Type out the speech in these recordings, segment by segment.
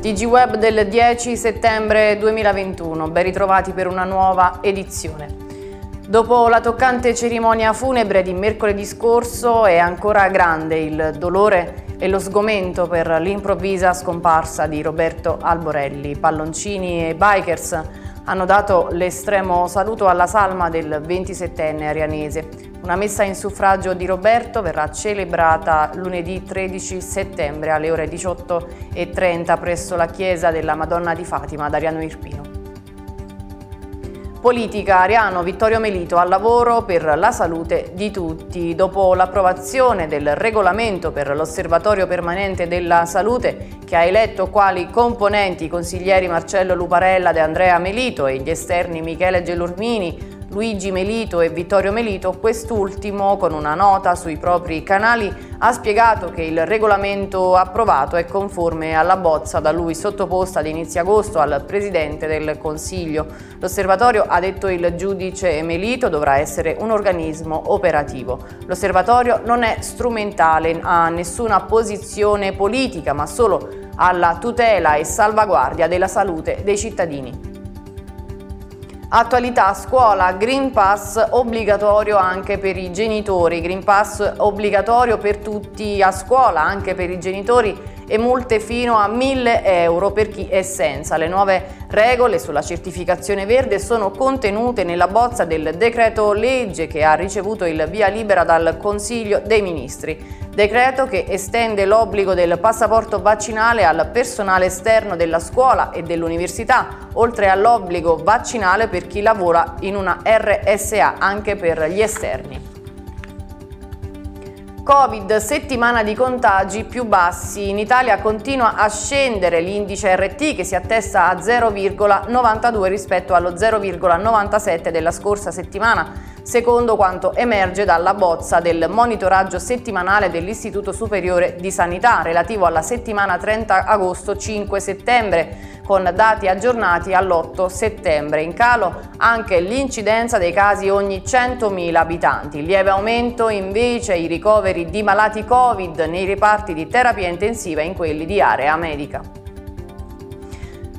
TG Web del 10 settembre 2021, ben ritrovati per una nuova edizione. Dopo la toccante cerimonia funebre di mercoledì scorso è ancora grande il dolore e lo sgomento per l'improvvisa scomparsa di Roberto Alborelli. Palloncini e bikers hanno dato l'estremo saluto alla salma del 27enne arianese. Una messa in suffragio di Roberto verrà celebrata lunedì 13 settembre alle ore 18.30 presso la chiesa della Madonna di Fatima ad Ariano Irpino. Politica, Ariano Vittorio Melito al lavoro per la salute di tutti. Dopo l'approvazione del regolamento per l'Osservatorio Permanente della Salute che ha eletto quali componenti i consiglieri Marcello Luparella De Andrea Melito e gli esterni Michele Gelurmini, Luigi Melito e Vittorio Melito, quest'ultimo con una nota sui propri canali ha spiegato che il regolamento approvato è conforme alla bozza da lui sottoposta ad inizio agosto al Presidente del Consiglio. L'osservatorio, ha detto il giudice Melito, dovrà essere un organismo operativo. L'osservatorio non è strumentale a nessuna posizione politica, ma solo alla tutela e salvaguardia della salute dei cittadini. Attualità scuola, Green Pass obbligatorio anche per i genitori, Green Pass obbligatorio per tutti a scuola, anche per i genitori e multe fino a 1000 euro per chi è senza. Le nuove regole sulla certificazione verde sono contenute nella bozza del decreto legge che ha ricevuto il via libera dal Consiglio dei Ministri. Decreto che estende l'obbligo del passaporto vaccinale al personale esterno della scuola e dell'università, oltre all'obbligo vaccinale per chi lavora in una RSA anche per gli esterni. Covid, settimana di contagi più bassi. In Italia continua a scendere l'indice RT che si attesta a 0,92 rispetto allo 0,97 della scorsa settimana secondo quanto emerge dalla bozza del monitoraggio settimanale dell'Istituto Superiore di Sanità relativo alla settimana 30 agosto-5 settembre, con dati aggiornati all'8 settembre. In calo anche l'incidenza dei casi ogni 100.000 abitanti. Lieve aumento invece i ricoveri di malati Covid nei reparti di terapia intensiva e in quelli di area medica.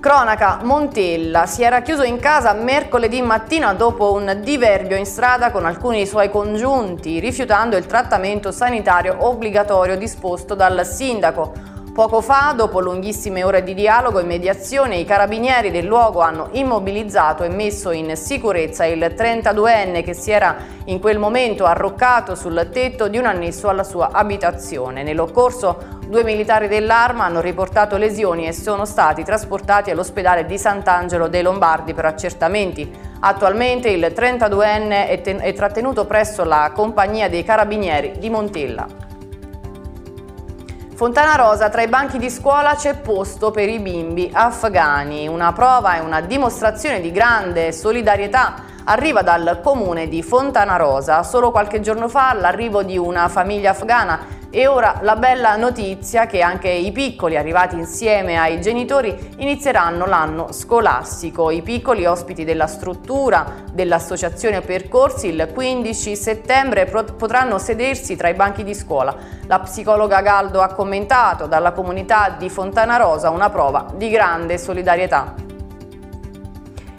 Cronaca, Montella si era chiuso in casa mercoledì mattina dopo un diverbio in strada con alcuni suoi congiunti, rifiutando il trattamento sanitario obbligatorio disposto dal sindaco. Poco fa, dopo lunghissime ore di dialogo e mediazione, i carabinieri del luogo hanno immobilizzato e messo in sicurezza il 32enne che si era in quel momento arroccato sul tetto di un annesso alla sua abitazione. Nell'occorso due militari dell'Arma hanno riportato lesioni e sono stati trasportati all'ospedale di Sant'Angelo dei Lombardi per accertamenti. Attualmente il 32enne è, è trattenuto presso la compagnia dei carabinieri di Montella. Fontana Rosa, tra i banchi di scuola c'è posto per i bimbi afghani. Una prova e una dimostrazione di grande solidarietà arriva dal comune di Fontana Rosa. Solo qualche giorno fa l'arrivo di una famiglia afghana e ora la bella notizia che anche i piccoli arrivati insieme ai genitori inizieranno l'anno scolastico. I piccoli ospiti della struttura dell'associazione Percorsi il 15 settembre potranno sedersi tra i banchi di scuola. La psicologa Galdo ha commentato dalla comunità di Fontana Rosa una prova di grande solidarietà.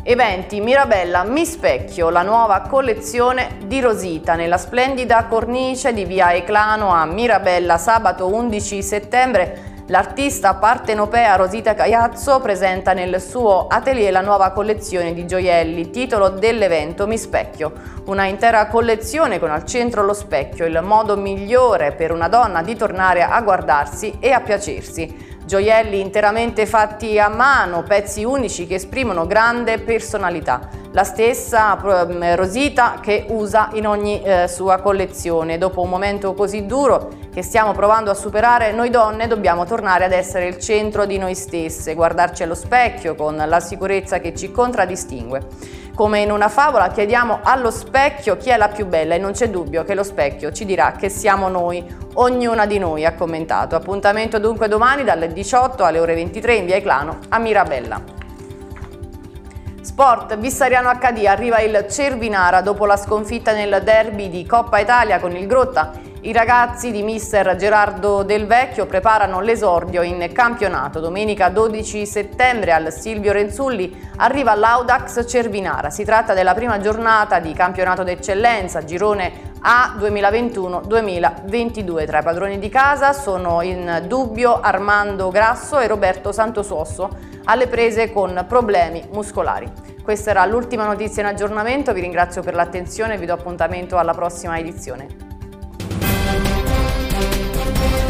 Eventi Mirabella Mi Specchio, la nuova collezione di Rosita nella splendida cornice di via Eclano a Mirabella sabato 11 settembre. L'artista partenopea Rosita Caiazzo presenta nel suo atelier la nuova collezione di gioielli, titolo dell'evento Mi Specchio. Una intera collezione con al centro lo specchio, il modo migliore per una donna di tornare a guardarsi e a piacersi. Gioielli interamente fatti a mano, pezzi unici che esprimono grande personalità. La stessa ehm, Rosita che usa in ogni eh, sua collezione. Dopo un momento così duro che stiamo provando a superare, noi donne dobbiamo tornare ad essere il centro di noi stesse, guardarci allo specchio con la sicurezza che ci contraddistingue. Come in una favola chiediamo allo specchio chi è la più bella e non c'è dubbio che lo specchio ci dirà che siamo noi, ognuna di noi, ha commentato. Appuntamento dunque domani dalle 18 alle ore 23 in via Eclano a Mirabella. Sport, Vissariano HD, arriva il Cervinara dopo la sconfitta nel derby di Coppa Italia con il Grotta I ragazzi di mister Gerardo Del Vecchio preparano l'esordio in campionato. Domenica 12 settembre al Silvio Renzulli arriva l'Audax Cervinara. Si tratta della prima giornata di campionato d'eccellenza, girone A 2021-2022. Tra i padroni di casa sono in dubbio Armando Grasso e Roberto Santosuosso alle prese con problemi muscolari. Questa era l'ultima notizia in aggiornamento, vi ringrazio per l'attenzione e vi do appuntamento alla prossima edizione. Thank you.